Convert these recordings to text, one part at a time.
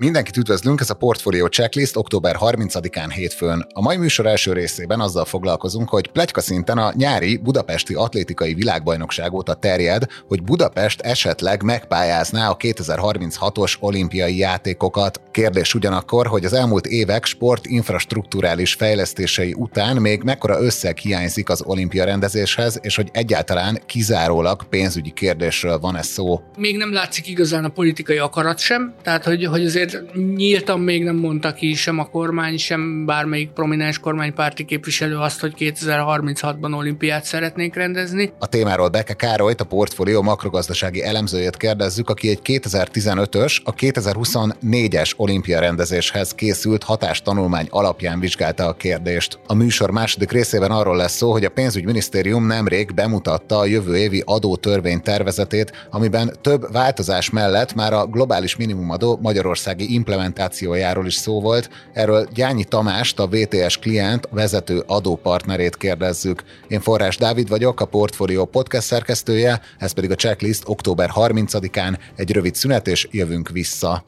Mindenkit üdvözlünk, ez a Portfolio Checklist október 30-án hétfőn. A mai műsor első részében azzal foglalkozunk, hogy plegyka szinten a nyári budapesti atlétikai világbajnokság óta terjed, hogy Budapest esetleg megpályázná a 2036-os olimpiai játékokat. Kérdés ugyanakkor, hogy az elmúlt évek sport infrastruktúrális fejlesztései után még mekkora összeg hiányzik az olimpia rendezéshez, és hogy egyáltalán kizárólag pénzügyi kérdésről van ez szó. Még nem látszik igazán a politikai akarat sem, tehát hogy, hogy azért azért nyíltan még nem mondta ki sem a kormány, sem bármelyik prominens kormánypárti képviselő azt, hogy 2036-ban olimpiát szeretnénk rendezni. A témáról Beke Károlyt, a portfólió makrogazdasági elemzőjét kérdezzük, aki egy 2015-ös, a 2024-es olimpia rendezéshez készült hatástanulmány alapján vizsgálta a kérdést. A műsor második részében arról lesz szó, hogy a pénzügyminisztérium nemrég bemutatta a jövő évi adótörvény tervezetét, amiben több változás mellett már a globális minimumadó Magyarország gazdasági implementációjáról is szó volt. Erről Gyányi Tamást, a VTS klient vezető adópartnerét kérdezzük. Én Forrás Dávid vagyok, a Portfolio podcast szerkesztője, ez pedig a checklist október 30-án egy rövid szünet, és jövünk vissza.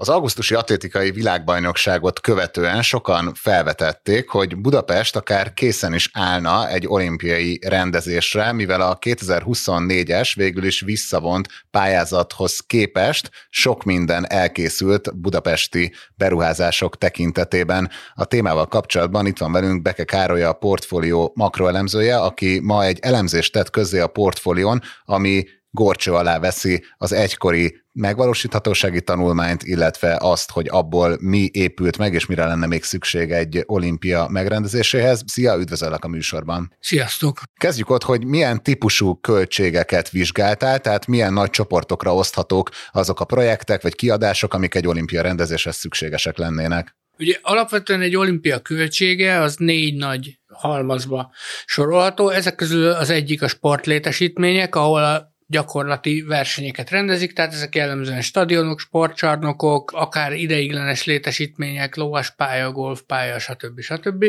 Az augusztusi atlétikai világbajnokságot követően sokan felvetették, hogy Budapest akár készen is állna egy olimpiai rendezésre, mivel a 2024-es végül is visszavont pályázathoz képest sok minden elkészült budapesti beruházások tekintetében. A témával kapcsolatban itt van velünk Beke Károlya, a portfólió makroelemzője, aki ma egy elemzést tett közzé a portfólión, ami gorcső alá veszi az egykori megvalósíthatósági tanulmányt, illetve azt, hogy abból mi épült meg, és mire lenne még szükség egy olimpia megrendezéséhez. Szia, üdvözöllek a műsorban! Sziasztok! Kezdjük ott, hogy milyen típusú költségeket vizsgáltál, tehát milyen nagy csoportokra oszthatók azok a projektek vagy kiadások, amik egy olimpia rendezéshez szükségesek lennének. Ugye alapvetően egy olimpia költsége az négy nagy halmazba sorolható. Ezek közül az egyik a sportlétesítmények, ahol a gyakorlati versenyeket rendezik, tehát ezek jellemzően stadionok, sportcsarnokok, akár ideiglenes létesítmények, lovaspálya, golfpálya, stb. stb.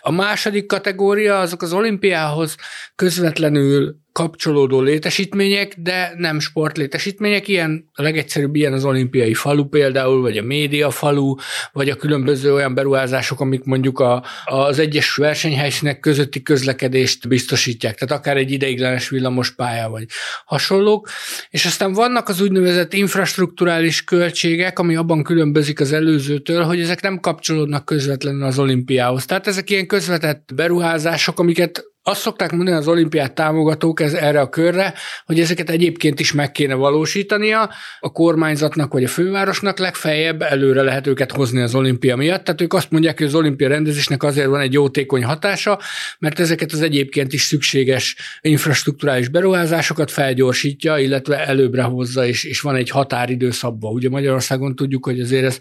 A második kategória azok az olimpiához közvetlenül kapcsolódó létesítmények, de nem sportlétesítmények. Ilyen, a legegyszerűbb ilyen az olimpiai falu például, vagy a média falu, vagy a különböző olyan beruházások, amik mondjuk a, az egyes versenyhelyszínek közötti közlekedést biztosítják, tehát akár egy ideiglenes villamos pálya, vagy hasonlók. És aztán vannak az úgynevezett infrastruktúrális költségek, ami abban különbözik az előzőtől, hogy ezek nem kapcsolódnak közvetlenül az olimpiához. Tehát ezek ilyen közvetett beruházások, amiket azt szokták mondani az olimpiát támogatók ez, erre a körre, hogy ezeket egyébként is meg kéne valósítania, a kormányzatnak vagy a fővárosnak legfeljebb előre lehet őket hozni az olimpia miatt. Tehát ők azt mondják, hogy az olimpia rendezésnek azért van egy jótékony hatása, mert ezeket az egyébként is szükséges infrastruktúrális beruházásokat felgyorsítja, illetve előbbre hozza, és, és van egy határidő szabva. Ugye Magyarországon tudjuk, hogy azért ez,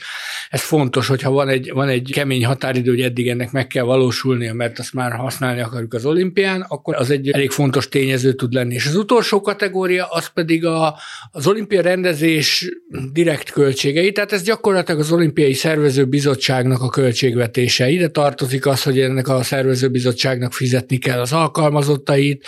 ez fontos, hogyha van egy, van egy kemény határidő, hogy eddig ennek meg kell valósulnia, mert azt már használni akarjuk az olimpiát, olimpián, akkor az egy elég fontos tényező tud lenni. És az utolsó kategória az pedig a, az olimpia rendezés direkt költségei, tehát ez gyakorlatilag az olimpiai szervező bizottságnak a költségvetése. Ide tartozik az, hogy ennek a szervező bizottságnak fizetni kell az alkalmazottait,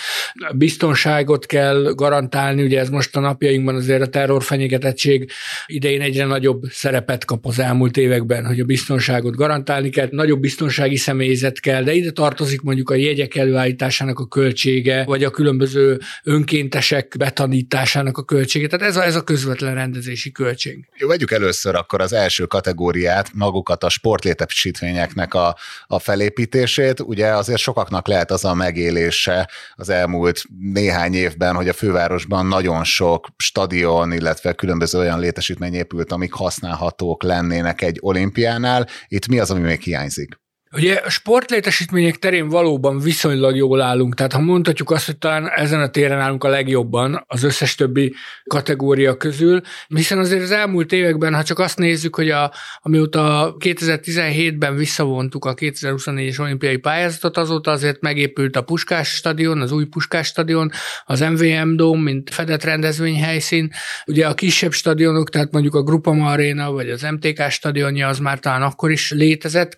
biztonságot kell garantálni, ugye ez most a napjainkban azért a terrorfenyegetettség idején egyre nagyobb szerepet kap az elmúlt években, hogy a biztonságot garantálni kell, nagyobb biztonsági személyzet kell, de ide tartozik mondjuk a jegyek előállítása, tanításának a költsége, vagy a különböző önkéntesek betanításának a költsége. Tehát ez a, ez a közvetlen rendezési költség. Jó, vegyük először akkor az első kategóriát, magukat a sportlétesítményeknek a, a felépítését. Ugye azért sokaknak lehet az a megélése az elmúlt néhány évben, hogy a fővárosban nagyon sok stadion, illetve különböző olyan létesítmény épült, amik használhatók lennének egy olimpiánál. Itt mi az, ami még hiányzik? Ugye a sportlétesítmények terén valóban viszonylag jól állunk, tehát ha mondhatjuk azt, hogy talán ezen a téren állunk a legjobban az összes többi kategória közül, hiszen azért az elmúlt években, ha csak azt nézzük, hogy a, amióta 2017-ben visszavontuk a 2024-es olimpiai pályázatot, azóta azért megépült a Puskás stadion, az új Puskás stadion, az MVM Dome, mint fedett rendezvényhelyszín, ugye a kisebb stadionok, tehát mondjuk a Grupama Arena, vagy az MTK stadionja az már talán akkor is létezett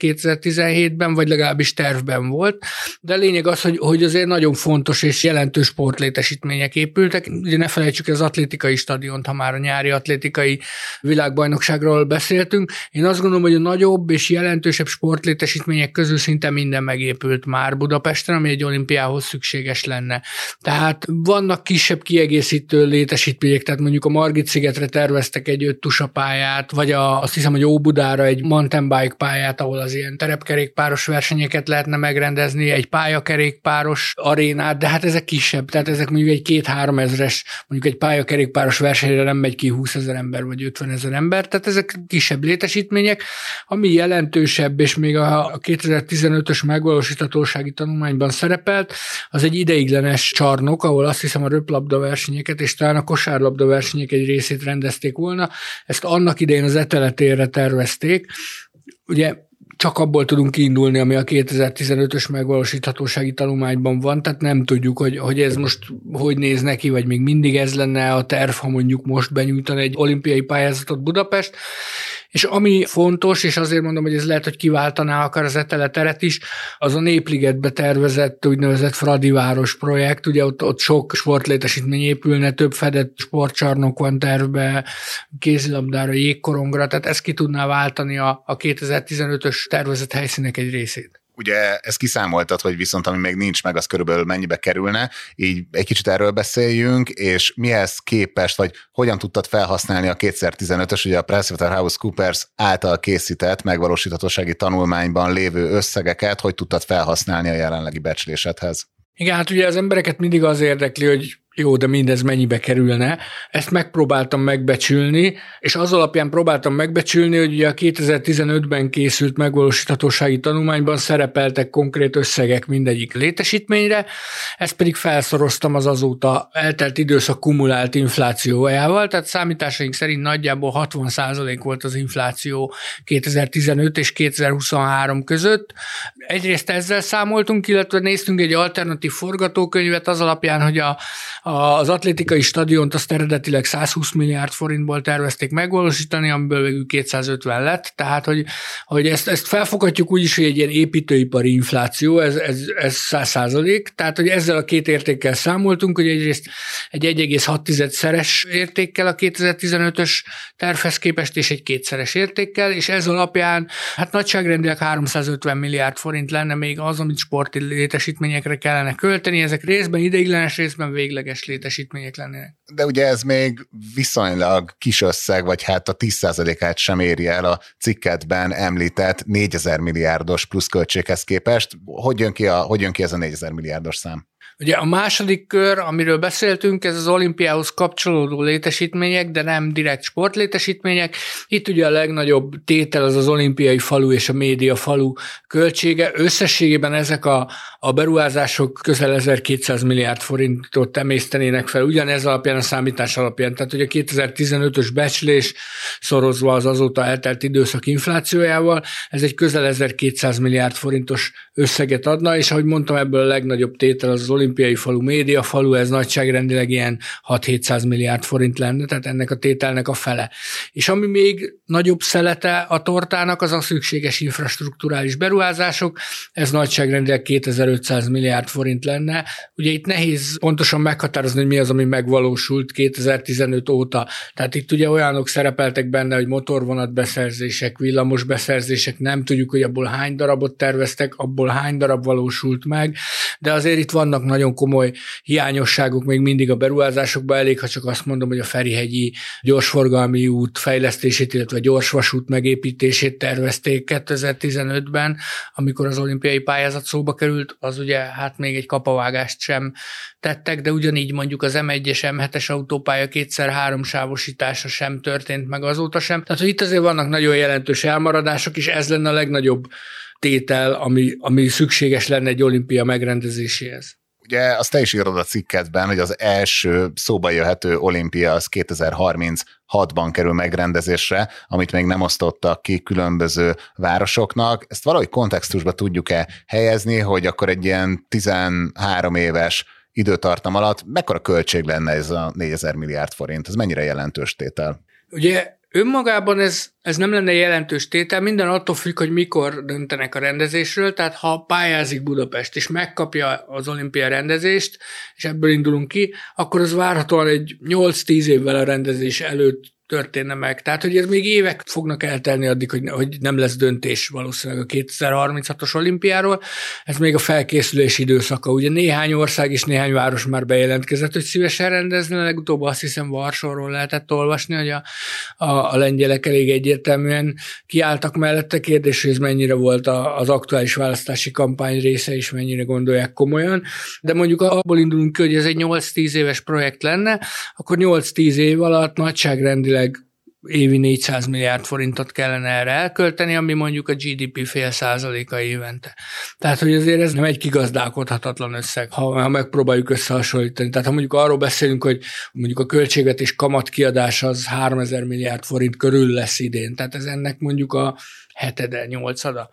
2017-ben, vagy legalábbis tervben volt, de lényeg az, hogy, hogy azért nagyon fontos és jelentős sportlétesítmények épültek. Ugye ne felejtsük az atlétikai stadiont, ha már a nyári atlétikai világbajnokságról beszéltünk. Én azt gondolom, hogy a nagyobb és jelentősebb sportlétesítmények közül szinte minden megépült már Budapesten, ami egy olimpiához szükséges lenne. Tehát vannak kisebb kiegészítő létesítmények, tehát mondjuk a Margit szigetre terveztek egy öt pályát, vagy a, azt hiszem, hogy Óbudára egy mountain bike pályát, ahol az ilyen terepkerékpáros versenyeket lehetne megrendezni, egy pályakerékpáros arénát, de hát ezek kisebb, tehát ezek mondjuk egy két-három ezres, mondjuk egy pályakerékpáros versenyre nem megy ki 20 ezer ember vagy 50 ezer ember, tehát ezek kisebb létesítmények, ami jelentősebb, és még a 2015-ös megvalósíthatósági tanulmányban szerepelt, az egy ideiglenes csarnok, ahol azt hiszem a röplabda versenyeket és talán a kosárlabda versenyek egy részét rendezték volna. Ezt annak idején az eteletérre tervezték. Ugye csak abból tudunk kiindulni, ami a 2015-ös megvalósíthatósági tanulmányban van, tehát nem tudjuk, hogy, hogy ez most hogy néz neki, vagy még mindig ez lenne a terv, ha mondjuk most benyújtan egy olimpiai pályázatot Budapest. És ami fontos, és azért mondom, hogy ez lehet, hogy kiváltaná akár az Etele teret is, az a Népligetbe tervezett úgynevezett Fradiváros projekt, ugye ott, ott sok sportlétesítmény épülne, több fedett sportcsarnok van tervbe, kézilabdára, jégkorongra, tehát ez ki tudná váltani a, a 2015-ös tervezett helyszínek egy részét ugye ezt kiszámoltad, hogy viszont ami még nincs meg, az körülbelül mennyibe kerülne, így egy kicsit erről beszéljünk, és mihez képest, vagy hogyan tudtad felhasználni a 2015-ös, ugye a PricewaterhouseCoopers által készített megvalósíthatósági tanulmányban lévő összegeket, hogy tudtad felhasználni a jelenlegi becslésedhez? Igen, hát ugye az embereket mindig az érdekli, hogy jó, de mindez mennyibe kerülne. Ezt megpróbáltam megbecsülni, és az alapján próbáltam megbecsülni, hogy ugye a 2015-ben készült megvalósíthatósági tanulmányban szerepeltek konkrét összegek mindegyik létesítményre, ezt pedig felszoroztam az azóta eltelt időszak kumulált inflációjával, tehát számításaink szerint nagyjából 60% volt az infláció 2015 és 2023 között. Egyrészt ezzel számoltunk, illetve néztünk egy alternatív forgatókönyvet az alapján, hogy a, az atlétikai stadiont azt eredetileg 120 milliárd forintból tervezték megvalósítani, amiből végül 250 lett, tehát hogy, hogy ezt, ezt felfoghatjuk úgy is, hogy egy ilyen építőipari infláció, ez, ez, ez 100 százalék, tehát hogy ezzel a két értékkel számoltunk, hogy egyrészt egy 1,6 szeres értékkel a 2015-ös tervhez képest, és egy kétszeres értékkel, és ez alapján hát nagyságrendileg 350 milliárd forint lenne még az, amit sporti létesítményekre kellene költeni, ezek részben ideiglenes, részben végleges teljes létesítmények lennének. De ugye ez még viszonylag kis összeg, vagy hát a 10%-át sem éri el a cikketben említett 4000 milliárdos pluszköltséghez képest. Hogy jön ki, a, hogy jön ki ez a 4000 milliárdos szám? Ugye a második kör, amiről beszéltünk, ez az olimpiához kapcsolódó létesítmények, de nem direkt sportlétesítmények. Itt ugye a legnagyobb tétel az az olimpiai falu és a média falu költsége. Összességében ezek a, a beruházások közel 1200 milliárd forintot emésztenének fel, ugyanez alapján a számítás alapján. Tehát ugye a 2015-ös becslés szorozva az azóta eltelt időszak inflációjával, ez egy közel 1200 milliárd forintos összeget adna, és ahogy mondtam, ebből a legnagyobb tétel az, az olimpiai falu, média falu, ez nagyságrendileg ilyen 6-700 milliárd forint lenne, tehát ennek a tételnek a fele. És ami még nagyobb szelete a tortának, az a szükséges infrastruktúrális beruházások, ez nagyságrendileg 2500 milliárd forint lenne. Ugye itt nehéz pontosan meghatározni, hogy mi az, ami megvalósult 2015 óta. Tehát itt ugye olyanok szerepeltek benne, hogy motorvonat beszerzések, villamos beszerzések, nem tudjuk, hogy abból hány darabot terveztek, abból hány darab valósult meg, de azért itt vannak nagyon komoly hiányosságok még mindig a beruházásokban elég, ha csak azt mondom, hogy a Ferihegyi gyorsforgalmi út fejlesztését, illetve gyorsvasút megépítését tervezték 2015-ben, amikor az olimpiai pályázat szóba került, az ugye hát még egy kapavágást sem tettek, de ugyanígy mondjuk az M1-es, M7-es autópálya kétszer három sávosítása sem történt meg azóta sem. Tehát, hogy itt azért vannak nagyon jelentős elmaradások, és ez lenne a legnagyobb tétel, ami, ami szükséges lenne egy olimpia megrendezéséhez. Ugye azt te is írod a cikkedben, hogy az első szóba jöhető olimpia az 2036-ban kerül megrendezésre, amit még nem osztottak ki különböző városoknak. Ezt valahogy kontextusba tudjuk-e helyezni, hogy akkor egy ilyen 13 éves időtartam alatt mekkora költség lenne ez a 4000 milliárd forint? Ez mennyire jelentős tétel? Ugye Önmagában ez, ez nem lenne jelentős tétel, minden attól függ, hogy mikor döntenek a rendezésről, tehát ha pályázik Budapest és megkapja az olimpia rendezést, és ebből indulunk ki, akkor az várhatóan egy 8-10 évvel a rendezés előtt történne meg. Tehát, hogy ez még évek fognak eltelni addig, hogy, hogy nem lesz döntés valószínűleg a 2036-os olimpiáról. Ez még a felkészülés időszaka. Ugye néhány ország és néhány város már bejelentkezett, hogy szívesen rendezne, legutóbb azt hiszem Varsóról lehetett olvasni, hogy a, a, a lengyelek elég egyértelműen kiálltak mellette. Kérdés, hogy ez mennyire volt a, az aktuális választási kampány része, és mennyire gondolják komolyan. De mondjuk abból indulunk ki, hogy ez egy 8-10 éves projekt lenne, akkor 8-10 év alatt nagyságrendileg elvileg évi 400 milliárd forintot kellene erre elkölteni, ami mondjuk a GDP fél százaléka évente. Tehát, hogy azért ez nem egy kigazdálkodhatatlan összeg, ha, ha megpróbáljuk összehasonlítani. Tehát, ha mondjuk arról beszélünk, hogy mondjuk a költségvetés kamat kiadás az 3000 milliárd forint körül lesz idén, tehát ez ennek mondjuk a hetede, nyolcada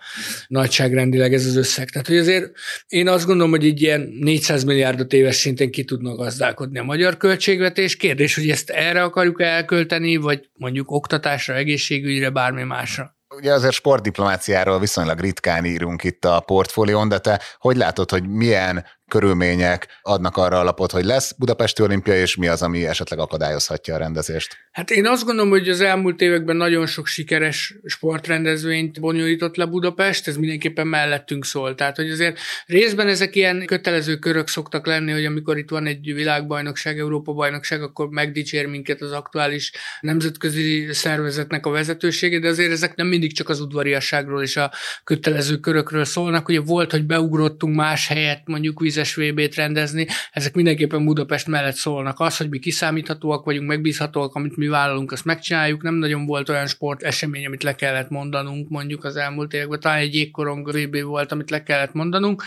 nagyságrendileg ez az összeg. Tehát, hogy azért én azt gondolom, hogy így ilyen 400 milliárdot éves szintén ki tudnak gazdálkodni a magyar költségvetés. Kérdés, hogy ezt erre akarjuk elkölteni, vagy mondjuk oktatásra, egészségügyre, bármi másra. Ugye azért sportdiplomáciáról viszonylag ritkán írunk itt a portfólión, de te hogy látod, hogy milyen körülmények adnak arra alapot, hogy lesz Budapesti olimpia, és mi az, ami esetleg akadályozhatja a rendezést? Hát én azt gondolom, hogy az elmúlt években nagyon sok sikeres sportrendezvényt bonyolított le Budapest, ez mindenképpen mellettünk szól. Tehát, hogy azért részben ezek ilyen kötelező körök szoktak lenni, hogy amikor itt van egy világbajnokság, Európa-bajnokság, akkor megdicsér minket az aktuális nemzetközi szervezetnek a vezetősége, de azért ezek nem mindig csak az udvariasságról és a kötelező körökről szólnak. Ugye volt, hogy beugrottunk más helyet, mondjuk vize 2010-es VB-t rendezni, ezek mindenképpen Budapest mellett szólnak. Az, hogy mi kiszámíthatóak vagyunk, megbízhatóak, amit mi vállalunk, azt megcsináljuk. Nem nagyon volt olyan sport esemény, amit le kellett mondanunk mondjuk az elmúlt években. Talán egy jégkorong VB volt, amit le kellett mondanunk.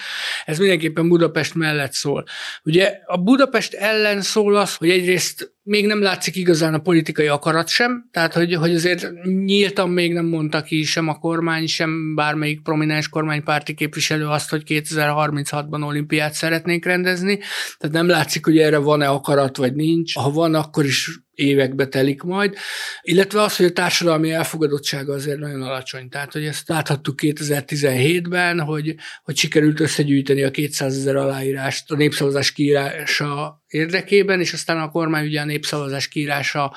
Ez mindenképpen Budapest mellett szól. Ugye a Budapest ellen szól az, hogy egyrészt még nem látszik igazán a politikai akarat sem, tehát hogy, hogy azért nyíltan még nem mondta ki sem a kormány, sem bármelyik prominens kormánypárti képviselő azt, hogy 2036-ban olimpiát szeretnénk rendezni, tehát nem látszik, hogy erre van-e akarat, vagy nincs. Ha van, akkor is évekbe telik majd, illetve az, hogy a társadalmi elfogadottsága azért nagyon alacsony. Tehát, hogy ezt láthattuk 2017-ben, hogy, hogy sikerült összegyűjteni a 200 ezer aláírást a népszavazás kiírása érdekében, és aztán a kormány ugye a népszavazás kiírása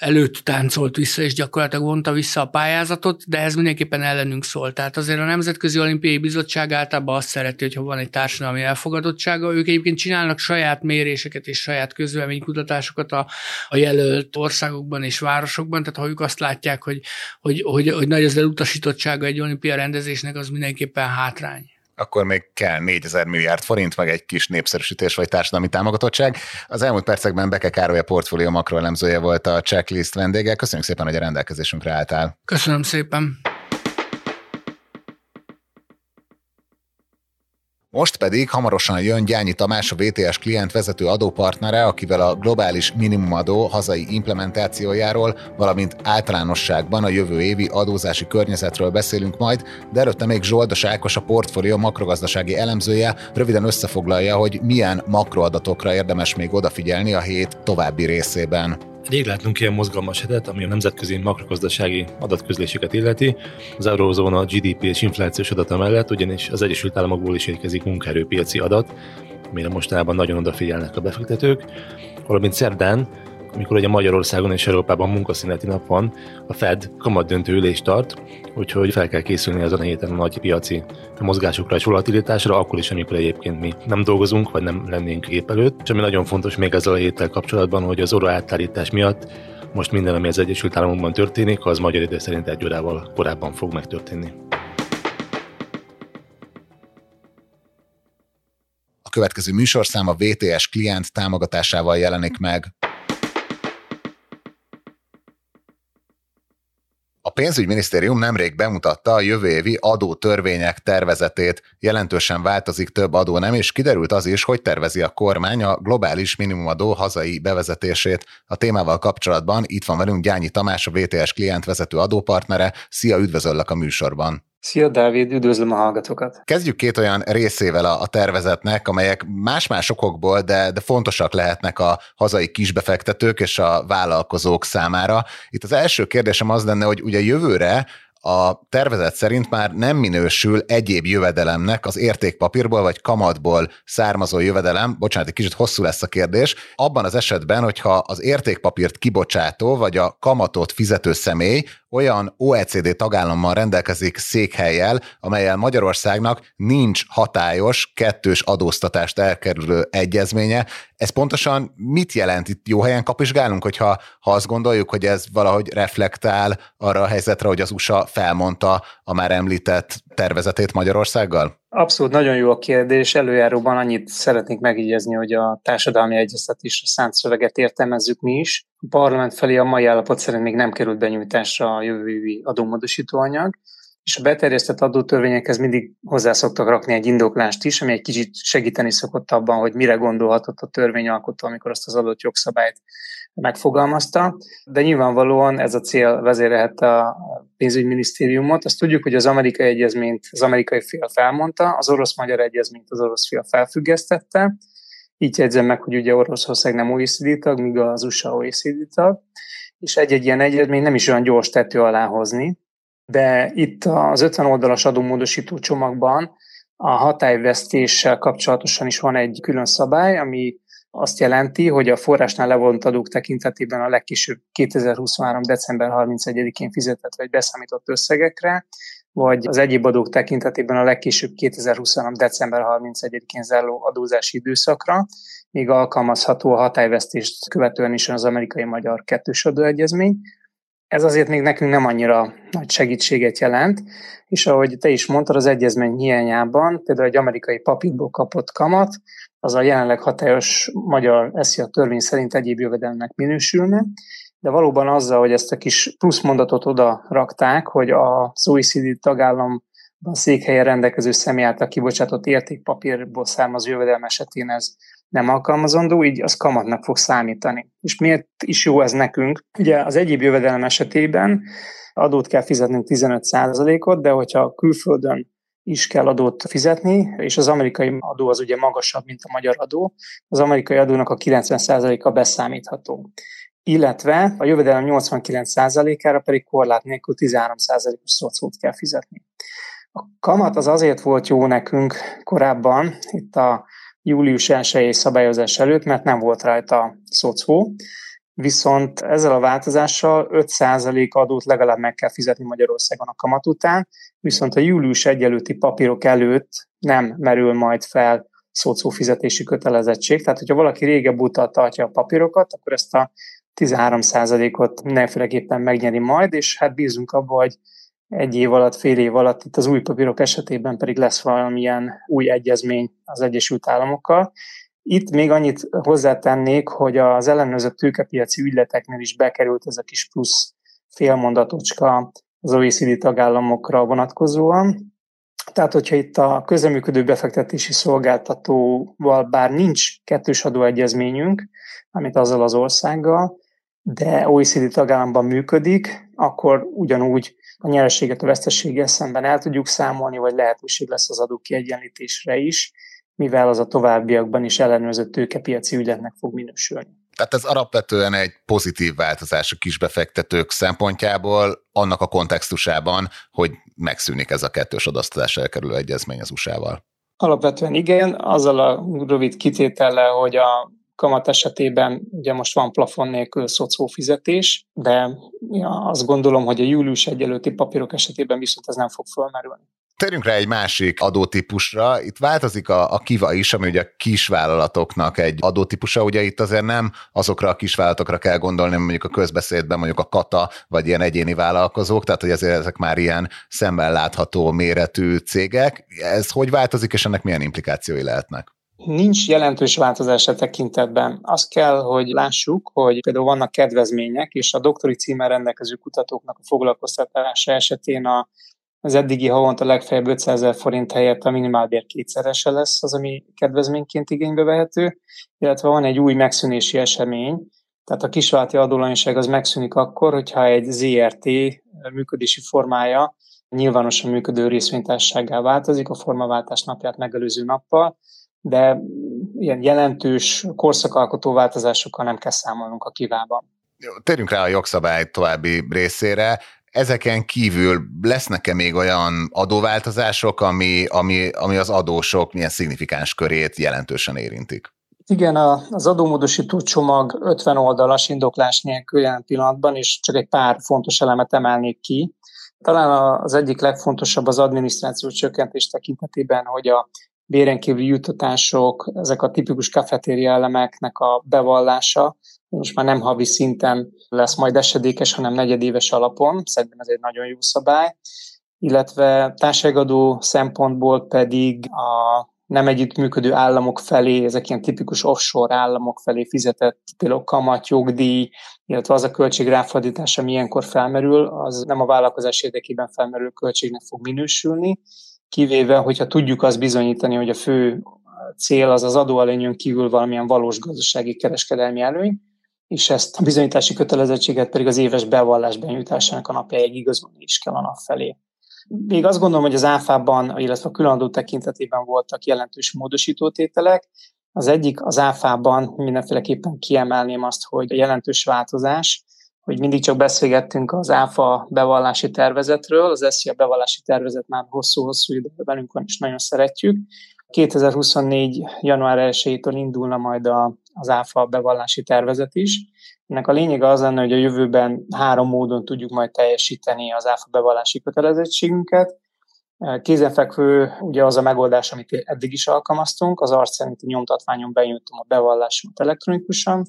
előtt táncolt vissza, és gyakorlatilag vonta vissza a pályázatot, de ez mindenképpen ellenünk szól. Tehát azért a Nemzetközi Olimpiai Bizottság általában azt szereti, hogy ha van egy társadalmi elfogadottsága, ők egyébként csinálnak saját méréseket és saját közvéleménykutatásokat a, a jelölt országokban és városokban, tehát ha ők azt látják, hogy, hogy, hogy, hogy nagy az elutasítottsága egy olimpia rendezésnek, az mindenképpen hátrány akkor még kell 4000 milliárd forint, meg egy kis népszerűsítés vagy társadalmi támogatottság. Az elmúlt percekben Beke Károly a portfólió makroelemzője volt a checklist vendége. Köszönjük szépen, hogy a rendelkezésünkre álltál. Köszönöm szépen. Most pedig hamarosan jön Gyányi Tamás, a VTS klient vezető adópartnere, akivel a globális minimumadó hazai implementációjáról, valamint általánosságban a jövő évi adózási környezetről beszélünk majd, de előtte még Zsoldos Ákos, a portfólió makrogazdasági elemzője röviden összefoglalja, hogy milyen makroadatokra érdemes még odafigyelni a hét további részében. Rég látunk ilyen mozgalmas hetet, ami a nemzetközi makrogazdasági adatközléseket illeti. Az eurózóna GDP és inflációs adata mellett ugyanis az Egyesült Államokból is érkezik munkaerőpiaci adat, amire mostanában nagyon odafigyelnek a befektetők, valamint szerdán amikor ugye Magyarországon és Európában munkaszüneti nap van, a Fed kamat döntő ülést tart, úgyhogy fel kell készülni azon a héten a nagy piaci mozgásokra és volatilitásra, akkor is, amikor egyébként mi nem dolgozunk, vagy nem lennénk gép előtt. És ami nagyon fontos még ezzel a héttel kapcsolatban, hogy az orra átállítás miatt most minden, ami az Egyesült Államokban történik, az magyar idő szerint egy órával korábban fog megtörténni. A következő műsorszám a VTS klient támogatásával jelenik meg. A pénzügyminisztérium nemrég bemutatta a jövő évi adótörvények tervezetét. Jelentősen változik több adó nem, és kiderült az is, hogy tervezi a kormány a globális minimumadó hazai bevezetését. A témával kapcsolatban itt van velünk Gyányi Tamás, a VTS klient vezető adópartnere. Szia, üdvözöllek a műsorban! Szia, Dávid, üdvözlöm a hallgatókat! Kezdjük két olyan részével a, a tervezetnek, amelyek más-más okokból, de, de fontosak lehetnek a hazai kisbefektetők és a vállalkozók számára. Itt az első kérdésem az lenne, hogy ugye jövőre a tervezet szerint már nem minősül egyéb jövedelemnek az értékpapírból vagy kamatból származó jövedelem, bocsánat, egy kicsit hosszú lesz a kérdés, abban az esetben, hogyha az értékpapírt kibocsátó vagy a kamatot fizető személy olyan OECD tagállammal rendelkezik székhelyel, amelyel Magyarországnak nincs hatályos kettős adóztatást elkerülő egyezménye. Ez pontosan mit jelent? Itt jó helyen kapizsgálunk, hogyha ha azt gondoljuk, hogy ez valahogy reflektál arra a helyzetre, hogy az USA felmondta a már említett tervezetét Magyarországgal? Abszolút, nagyon jó a kérdés. Előjáróban annyit szeretnék megjegyezni, hogy a társadalmi egyeztetésre szánt szöveget értelmezzük mi is. A parlament felé a mai állapot szerint még nem került benyújtásra a jövő évi adómódosító anyag, és a beterjesztett adótörvényekhez mindig hozzá szoktak rakni egy indoklást is, ami egy kicsit segíteni szokott abban, hogy mire gondolhatott a törvényalkotó, amikor azt az adott jogszabályt megfogalmazta, de nyilvánvalóan ez a cél vezérelhette a pénzügyminisztériumot. Azt tudjuk, hogy az amerikai egyezményt az amerikai fél felmondta, az orosz-magyar egyezményt az orosz fél felfüggesztette, így jegyzem meg, hogy ugye Oroszország nem OECD tag, míg az USA OECD tag, és egy-egy ilyen egyezmény nem is olyan gyors tető alá hozni, de itt az 50 oldalas adómódosító csomagban a hatályvesztéssel kapcsolatosan is van egy külön szabály, ami azt jelenti, hogy a forrásnál levont adók tekintetében a legkisőbb 2023. december 31-én fizetett vagy beszámított összegekre, vagy az egyéb adók tekintetében a legkisőbb 2023. december 31-én záró adózási időszakra, még alkalmazható a hatályvesztést követően is az amerikai-magyar kettős adóegyezmény. Ez azért még nekünk nem annyira nagy segítséget jelent, és ahogy te is mondtad, az egyezmény hiányában például egy amerikai papírból kapott kamat, az a jelenleg hatályos magyar SZIA törvény szerint egyéb jövedelmnek minősülne, de valóban azzal, hogy ezt a kis plusz mondatot oda rakták, hogy az OECD tagállamban székhelyen rendelkező személy által kibocsátott értékpapírból származó jövedelem esetén ez nem alkalmazandó, így az kamatnak fog számítani. És miért is jó ez nekünk? Ugye az egyéb jövedelem esetében adót kell fizetnünk 15%-ot, de hogyha külföldön is kell adót fizetni, és az amerikai adó az ugye magasabb, mint a magyar adó. Az amerikai adónak a 90%-a beszámítható. Illetve a jövedelem 89%-ára pedig korlát nélkül 13%-os szocót kell fizetni. A kamat az azért volt jó nekünk korábban, itt a július 1 szabályozás előtt, mert nem volt rajta szocó, viszont ezzel a változással 5% adót legalább meg kell fizetni Magyarországon a kamat után, viszont a július 1 előtti papírok előtt nem merül majd fel szocó fizetési kötelezettség. Tehát, hogyha valaki régebb óta tartja a papírokat, akkor ezt a 13%-ot mindenféleképpen megnyeri majd, és hát bízunk abban, hogy egy év alatt, fél év alatt, itt az új papírok esetében pedig lesz valamilyen új egyezmény az Egyesült Államokkal, itt még annyit hozzátennék, hogy az ellenőrzött tőkepiaci ügyleteknél is bekerült ez a kis plusz félmondatocska az OECD tagállamokra vonatkozóan. Tehát, hogyha itt a közeműködő befektetési szolgáltatóval bár nincs kettős adóegyezményünk, amit azzal az országgal, de OECD tagállamban működik, akkor ugyanúgy a nyereséget a veszteséggel szemben el tudjuk számolni, vagy lehetőség lesz az adó kiegyenlítésre is, mivel az a továbbiakban is ellenőrzött tőkepiaci ügyletnek fog minősülni. Tehát ez alapvetően egy pozitív változás a kisbefektetők szempontjából, annak a kontextusában, hogy megszűnik ez a kettős adasztás elkerülő egyezmény az USA-val. Alapvetően igen, azzal a rövid kitétellel, hogy a kamat esetében ugye most van plafon nélkül szocó fizetés, de azt gondolom, hogy a július egyelőtti papírok esetében viszont ez nem fog fölmerülni. Térjünk rá egy másik adótípusra. Itt változik a, a kiva is, ami ugye a kisvállalatoknak egy adótípusa. Ugye itt azért nem azokra a kisvállalatokra kell gondolni, mondjuk a közbeszédben mondjuk a kata, vagy ilyen egyéni vállalkozók, tehát hogy azért ezek már ilyen szemben látható méretű cégek. Ez hogy változik, és ennek milyen implikációi lehetnek? Nincs jelentős változás a tekintetben. Azt kell, hogy lássuk, hogy például vannak kedvezmények, és a doktori címmel rendelkező kutatóknak a foglalkoztatása esetén a az eddigi havonta legfeljebb 500 ezer forint helyett a minimálbér kétszerese lesz az, ami kedvezményként igénybe vehető, illetve van egy új megszűnési esemény, tehát a kisválti adólanyiság az megszűnik akkor, hogyha egy ZRT működési formája nyilvánosan működő részvénytársaságá változik a formaváltás napját megelőző nappal, de ilyen jelentős korszakalkotó változásokkal nem kell számolnunk a kivában. Térjünk rá a jogszabály további részére ezeken kívül lesznek-e még olyan adóváltozások, ami, ami, ami az adósok milyen szignifikáns körét jelentősen érintik? Igen, az adómódosító csomag 50 oldalas indoklás nélkül jelen pillanatban, és csak egy pár fontos elemet emelnék ki. Talán az egyik legfontosabb az adminisztráció csökkentés tekintetében, hogy a béren juttatások, ezek a tipikus kafetéria elemeknek a bevallása, most már nem havi szinten lesz majd esedékes, hanem negyedéves alapon. Szerintem ez egy nagyon jó szabály. Illetve társadalmadó szempontból pedig a nem együttműködő államok felé, ezek ilyen tipikus offshore államok felé fizetett például kamat, jogdíj, illetve az a költség ráfordítása, ami ilyenkor felmerül, az nem a vállalkozás érdekében felmerülő költségnek fog minősülni, kivéve, hogyha tudjuk azt bizonyítani, hogy a fő cél az az adóelőnyön kívül valamilyen valós gazdasági kereskedelmi előny, és ezt a bizonyítási kötelezettséget pedig az éves bevallás benyújtásának a napjáig igazolni is kell a nap felé. Még azt gondolom, hogy az áfában, illetve a különadó tekintetében voltak jelentős módosítótételek. Az egyik az áfában mindenféleképpen kiemelném azt, hogy a jelentős változás, hogy mindig csak beszélgettünk az áfa bevallási tervezetről, az SZIA bevallási tervezet már hosszú-hosszú időben velünk van, és nagyon szeretjük. 2024. január 1-től indulna majd a, az áfa bevallási tervezet is. Ennek a lényege az lenne, hogy a jövőben három módon tudjuk majd teljesíteni az áfa bevallási kötelezettségünket. Kézenfekvő ugye az a megoldás, amit eddig is alkalmaztunk, az arc szerinti nyomtatványon benyújtom a bevallásomat elektronikusan.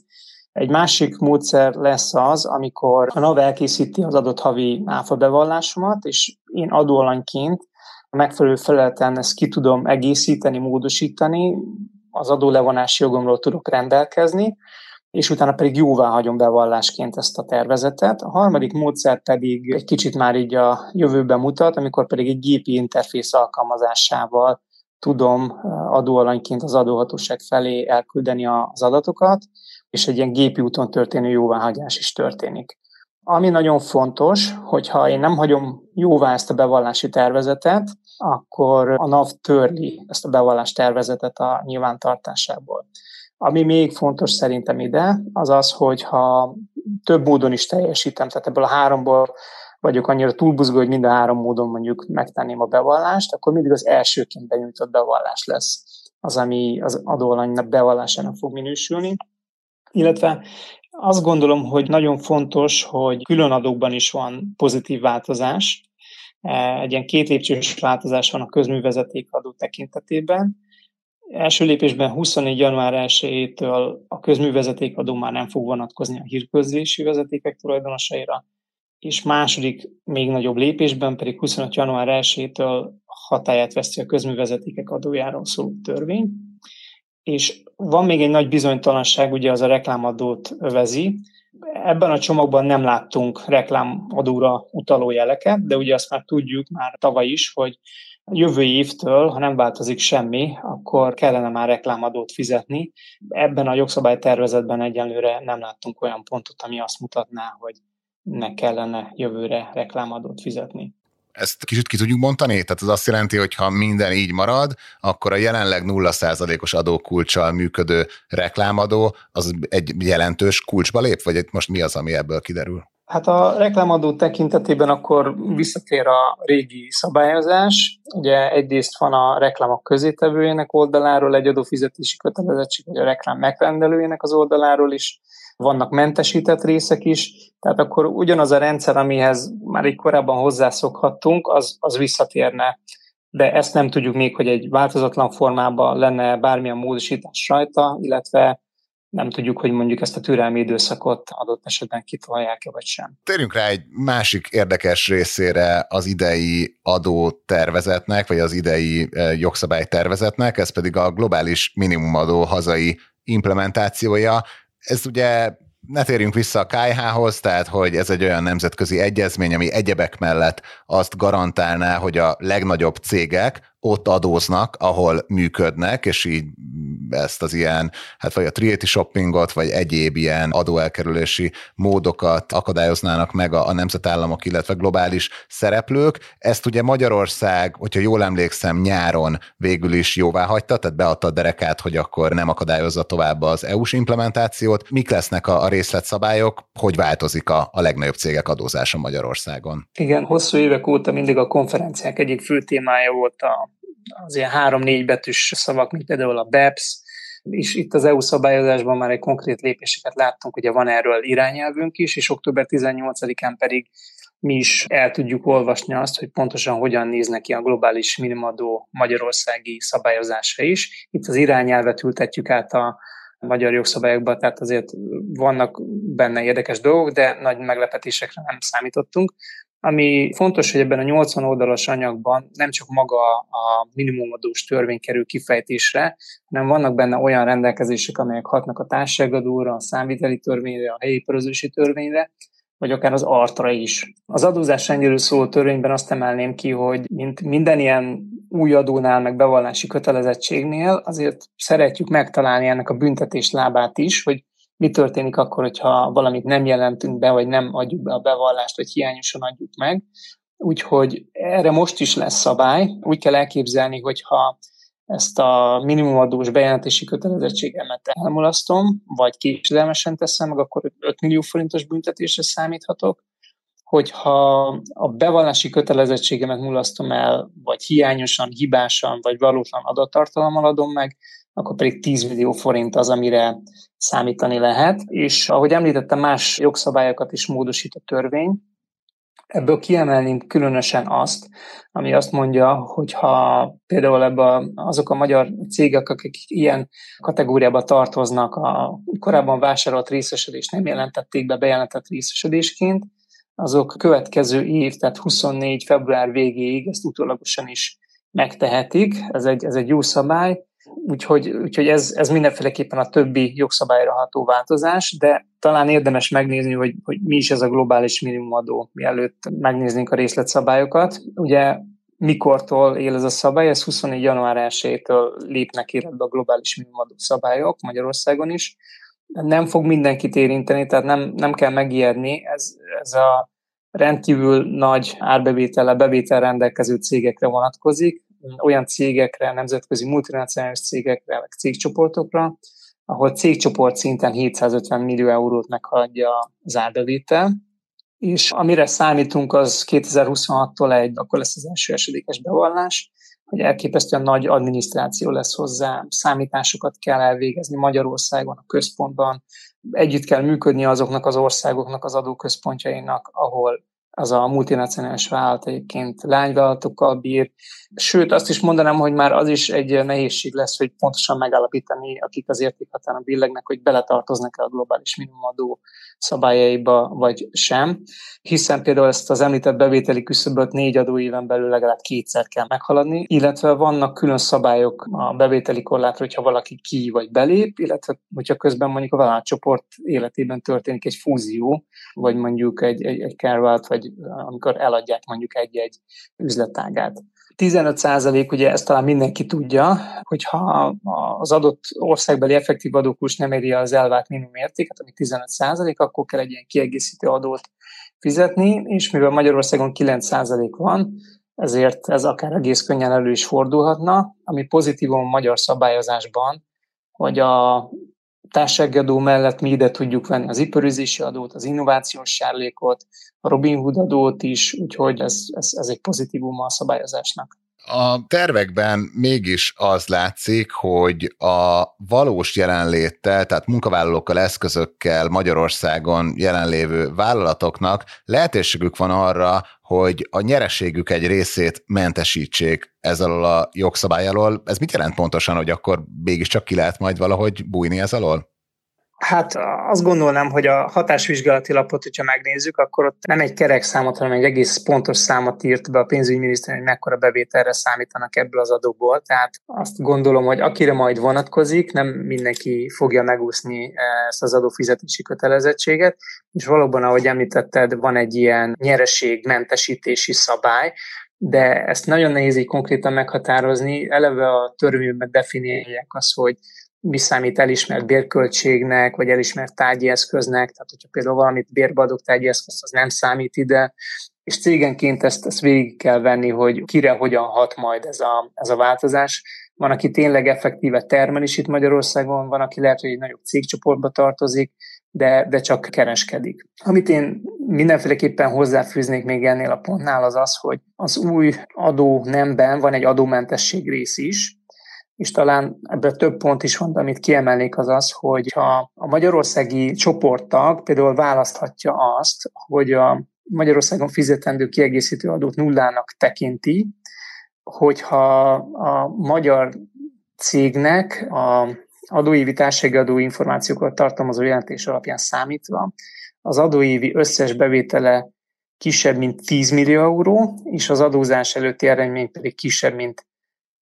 Egy másik módszer lesz az, amikor a NAV elkészíti az adott havi áfa bevallásomat, és én adóalanyként a megfelelő felületen ezt ki tudom egészíteni, módosítani, az adólevonási jogomról tudok rendelkezni, és utána pedig jóvá hagyom bevallásként ezt a tervezetet. A harmadik módszer pedig egy kicsit már így a jövőben mutat, amikor pedig egy gépi interfész alkalmazásával tudom adóalanyként az adóhatóság felé elküldeni az adatokat, és egy ilyen gépi úton történő jóváhagyás is történik. Ami nagyon fontos, hogyha én nem hagyom jóvá ezt a bevallási tervezetet, akkor a NAV törli ezt a bevallás tervezetet a nyilvántartásából. Ami még fontos szerintem ide, az az, hogy ha több módon is teljesítem, tehát ebből a háromból vagyok annyira túlbuzgó, hogy mind a három módon mondjuk megtenném a bevallást, akkor mindig az elsőként benyújtott bevallás lesz az, ami az adóalanynak bevallásának fog minősülni. Illetve azt gondolom, hogy nagyon fontos, hogy külön adókban is van pozitív változás. E, egy ilyen két lépcsős változás van a közművezetékadó tekintetében. Első lépésben 24. január 1-től a közművezetékadó már nem fog vonatkozni a hírközlési vezetékek tulajdonosaira, és második, még nagyobb lépésben pedig 25. január 1-től hatáját veszi a közművezetékek adójáról szóló törvény. És van még egy nagy bizonytalanság, ugye az a reklámadót övezi. Ebben a csomagban nem láttunk reklámadóra utaló jeleket, de ugye azt már tudjuk már tavaly is, hogy jövő évtől, ha nem változik semmi, akkor kellene már reklámadót fizetni. Ebben a jogszabálytervezetben egyenlőre nem láttunk olyan pontot, ami azt mutatná, hogy ne kellene jövőre reklámadót fizetni. Ezt kicsit ki tudjuk mondani? Tehát az azt jelenti, hogy ha minden így marad, akkor a jelenleg 0%-os adókulcsal működő reklámadó az egy jelentős kulcsba lép, vagy most mi az, ami ebből kiderül? Hát a reklámadó tekintetében akkor visszatér a régi szabályozás. Ugye egyrészt van a reklámok közétevőjének oldaláról egy adófizetési kötelezettség, vagy a reklám megrendelőjének az oldaláról is, vannak mentesített részek is, tehát akkor ugyanaz a rendszer, amihez már egy korábban hozzászokhattunk, az, az visszatérne. De ezt nem tudjuk még, hogy egy változatlan formában lenne bármilyen módosítás rajta, illetve nem tudjuk, hogy mondjuk ezt a türelmi időszakot adott esetben kitolják-e vagy sem. Térjünk rá egy másik érdekes részére az idei adótervezetnek, vagy az idei eh, jogszabálytervezetnek, ez pedig a globális minimumadó hazai implementációja. Ez ugye ne térjünk vissza a KH-hoz, tehát hogy ez egy olyan nemzetközi egyezmény, ami egyebek mellett azt garantálná, hogy a legnagyobb cégek ott adóznak, ahol működnek, és így ezt az ilyen, hát vagy a triéti shoppingot, vagy egyéb ilyen adóelkerülési módokat akadályoznának meg a, a nemzetállamok, illetve globális szereplők. Ezt ugye Magyarország, hogyha jól emlékszem, nyáron végül is jóvá hagyta, tehát beadta a derekát, hogy akkor nem akadályozza tovább az EU-s implementációt. Mik lesznek a, a részletszabályok, hogy változik a, a legnagyobb cégek adózása Magyarországon? Igen, hosszú évek óta mindig a konferenciák egyik fő témája volt a az ilyen három-négy betűs szavak, mint például a BEPS, és itt az EU szabályozásban már egy konkrét lépéseket láttunk, ugye van erről irányelvünk is, és október 18-án pedig mi is el tudjuk olvasni azt, hogy pontosan hogyan néz neki a globális minimadó magyarországi szabályozása is. Itt az irányelvet ültetjük át a magyar jogszabályokba, tehát azért vannak benne érdekes dolgok, de nagy meglepetésekre nem számítottunk. Ami fontos, hogy ebben a 80 oldalas anyagban nem csak maga a minimumadós törvény kerül kifejtésre, hanem vannak benne olyan rendelkezések, amelyek hatnak a társadalmadóra, a számviteli törvényre, a helyi körözősi törvényre, vagy akár az artra is. Az adózás rendjéről szóló törvényben azt emelném ki, hogy mint minden ilyen új adónál, meg bevallási kötelezettségnél, azért szeretjük megtalálni ennek a büntetés lábát is, hogy mi történik akkor, hogyha valamit nem jelentünk be, vagy nem adjuk be a bevallást, vagy hiányosan adjuk meg. Úgyhogy erre most is lesz szabály. Úgy kell elképzelni, hogyha ezt a minimumadós bejelentési kötelezettségemet elmulasztom, vagy késedelmesen teszem meg, akkor 5 millió forintos büntetésre számíthatok. Hogyha a bevallási kötelezettségemet mulasztom el, vagy hiányosan, hibásan, vagy valótlan adattartalommal adom meg, akkor pedig 10 millió forint az, amire számítani lehet. És ahogy említettem, más jogszabályokat is módosít a törvény. Ebből kiemelném különösen azt, ami azt mondja, hogy ha például ebbe azok a magyar cégek, akik ilyen kategóriába tartoznak, a korábban vásárolt részesedést nem jelentették be bejelentett részesedésként, azok következő év, tehát 24. február végéig ezt utólagosan is megtehetik. Ez egy, ez egy jó szabály, Úgyhogy, úgyhogy ez, ez mindenféleképpen a többi jogszabályra ható változás, de talán érdemes megnézni, hogy, hogy mi is ez a globális minimumadó, mielőtt megnéznénk a részletszabályokat. Ugye mikortól él ez a szabály? Ez 24. január 1-től lépnek életbe a globális minimumadó szabályok Magyarországon is. Nem fog mindenkit érinteni, tehát nem, nem kell megijedni. Ez, ez a rendkívül nagy árbevétele, bevétel rendelkező cégekre vonatkozik, olyan cégekre, nemzetközi multinacionális cégekre, vagy cégcsoportokra, ahol cégcsoport szinten 750 millió eurót meghaladja az árbevétel, és amire számítunk, az 2026-tól egy, akkor lesz az első esedékes bevallás, hogy elképesztően nagy adminisztráció lesz hozzá, számításokat kell elvégezni Magyarországon, a központban, együtt kell működni azoknak az országoknak az adóközpontjainak, ahol az a multinacionális vállalat egyébként lányvállalatokkal bír. Sőt, azt is mondanám, hogy már az is egy nehézség lesz, hogy pontosan megállapítani, akik az értékhatáron billegnek, hogy beletartoznak-e a globális minimumadó szabályaiba, vagy sem. Hiszen például ezt az említett bevételi küszöböt négy adóéven belül legalább kétszer kell meghaladni, illetve vannak külön szabályok a bevételi korlátra, hogyha valaki ki vagy belép, illetve hogyha közben mondjuk a vállalatcsoport életében történik egy fúzió, vagy mondjuk egy, egy, egy vagy amikor eladják mondjuk egy-egy üzletágát. 15 százalék, ugye ezt talán mindenki tudja, hogyha az adott országbeli effektív adókulcs nem éri az elvárt minimum értéket, ami 15 százalék, akkor kell egy ilyen kiegészítő adót fizetni, és mivel Magyarországon 9 százalék van, ezért ez akár egész könnyen elő is fordulhatna, ami pozitívum a magyar szabályozásban, hogy a társasági adó mellett mi ide tudjuk venni az iparüzési adót, az innovációs sárlékot, a Robin Hood adót is, úgyhogy ez, ez, ez egy pozitívum a szabályozásnak. A tervekben mégis az látszik, hogy a valós jelenléttel, tehát munkavállalókkal, eszközökkel Magyarországon jelenlévő vállalatoknak lehetőségük van arra, hogy a nyereségük egy részét mentesítsék ez alól a jogszabály alól. Ez mit jelent pontosan, hogy akkor mégiscsak ki lehet majd valahogy bújni ez alól? Hát azt gondolnám, hogy a hatásvizsgálati lapot, hogyha megnézzük, akkor ott nem egy kerek számot, hanem egy egész pontos számot írt be a pénzügyminiszter, hogy mekkora bevételre számítanak ebből az adóból. Tehát azt gondolom, hogy akire majd vonatkozik, nem mindenki fogja megúszni ezt az adófizetési kötelezettséget, és valóban, ahogy említetted, van egy ilyen nyereségmentesítési szabály, de ezt nagyon nehéz így konkrétan meghatározni. Eleve a törvényben definiálják azt, hogy mi számít elismert bérköltségnek, vagy elismert tárgyi eszköznek, tehát hogyha például valamit bérbe adok tárgyi eszköz, az nem számít ide, és cégenként ezt, ezt végig kell venni, hogy kire hogyan hat majd ez a, ez a változás. Van, aki tényleg effektíve termel is itt Magyarországon, van, aki lehet, hogy egy nagyobb cégcsoportba tartozik, de, de csak kereskedik. Amit én mindenféleképpen hozzáfűznék még ennél a pontnál az az, hogy az új adó nemben van egy adómentesség rész is, és talán ebből több pont is van, amit kiemelnék az az, hogy ha a magyarországi csoporttag például választhatja azt, hogy a Magyarországon fizetendő kiegészítő adót nullának tekinti, hogyha a magyar cégnek a adóévi társasági adó információkat tartalmazó jelentés alapján számítva az adóévi összes bevétele kisebb, mint 10 millió euró, és az adózás előtti eredmény pedig kisebb, mint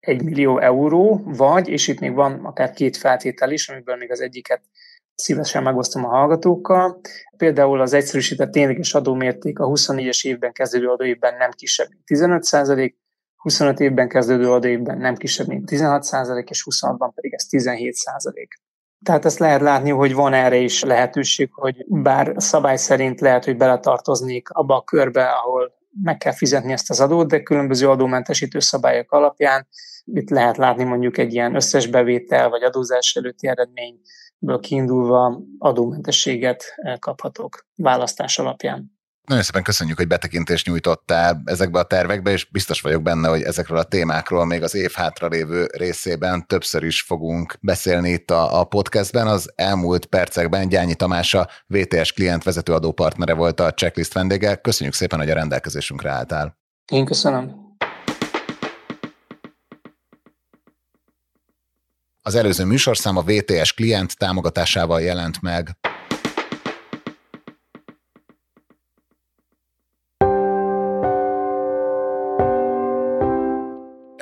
1 millió euró, vagy, és itt még van akár két feltétel is, amiből még az egyiket szívesen megosztom a hallgatókkal. Például az egyszerűsített tényleges adómérték a 24-es évben kezdődő adóévben nem kisebb, mint 15% 25 évben kezdődő adóévben nem kisebb, mint 16% és 26-ban pedig ez 17% tehát ezt lehet látni, hogy van erre is lehetőség, hogy bár szabály szerint lehet, hogy beletartoznék abba a körbe, ahol meg kell fizetni ezt az adót, de különböző adómentesítő szabályok alapján itt lehet látni mondjuk egy ilyen összes bevétel vagy adózás előtti eredményből kiindulva adómentességet kaphatok választás alapján. Nagyon szépen köszönjük, hogy betekintést nyújtottál ezekbe a tervekbe, és biztos vagyok benne, hogy ezekről a témákról még az év hátralévő részében többször is fogunk beszélni itt a, a podcastben. Az elmúlt percekben Gyányi Tamás a VTS klient vezető adópartnere volt a checklist vendége. Köszönjük szépen, hogy a rendelkezésünkre álltál. Én köszönöm. Az előző műsorszám a VTS klient támogatásával jelent meg.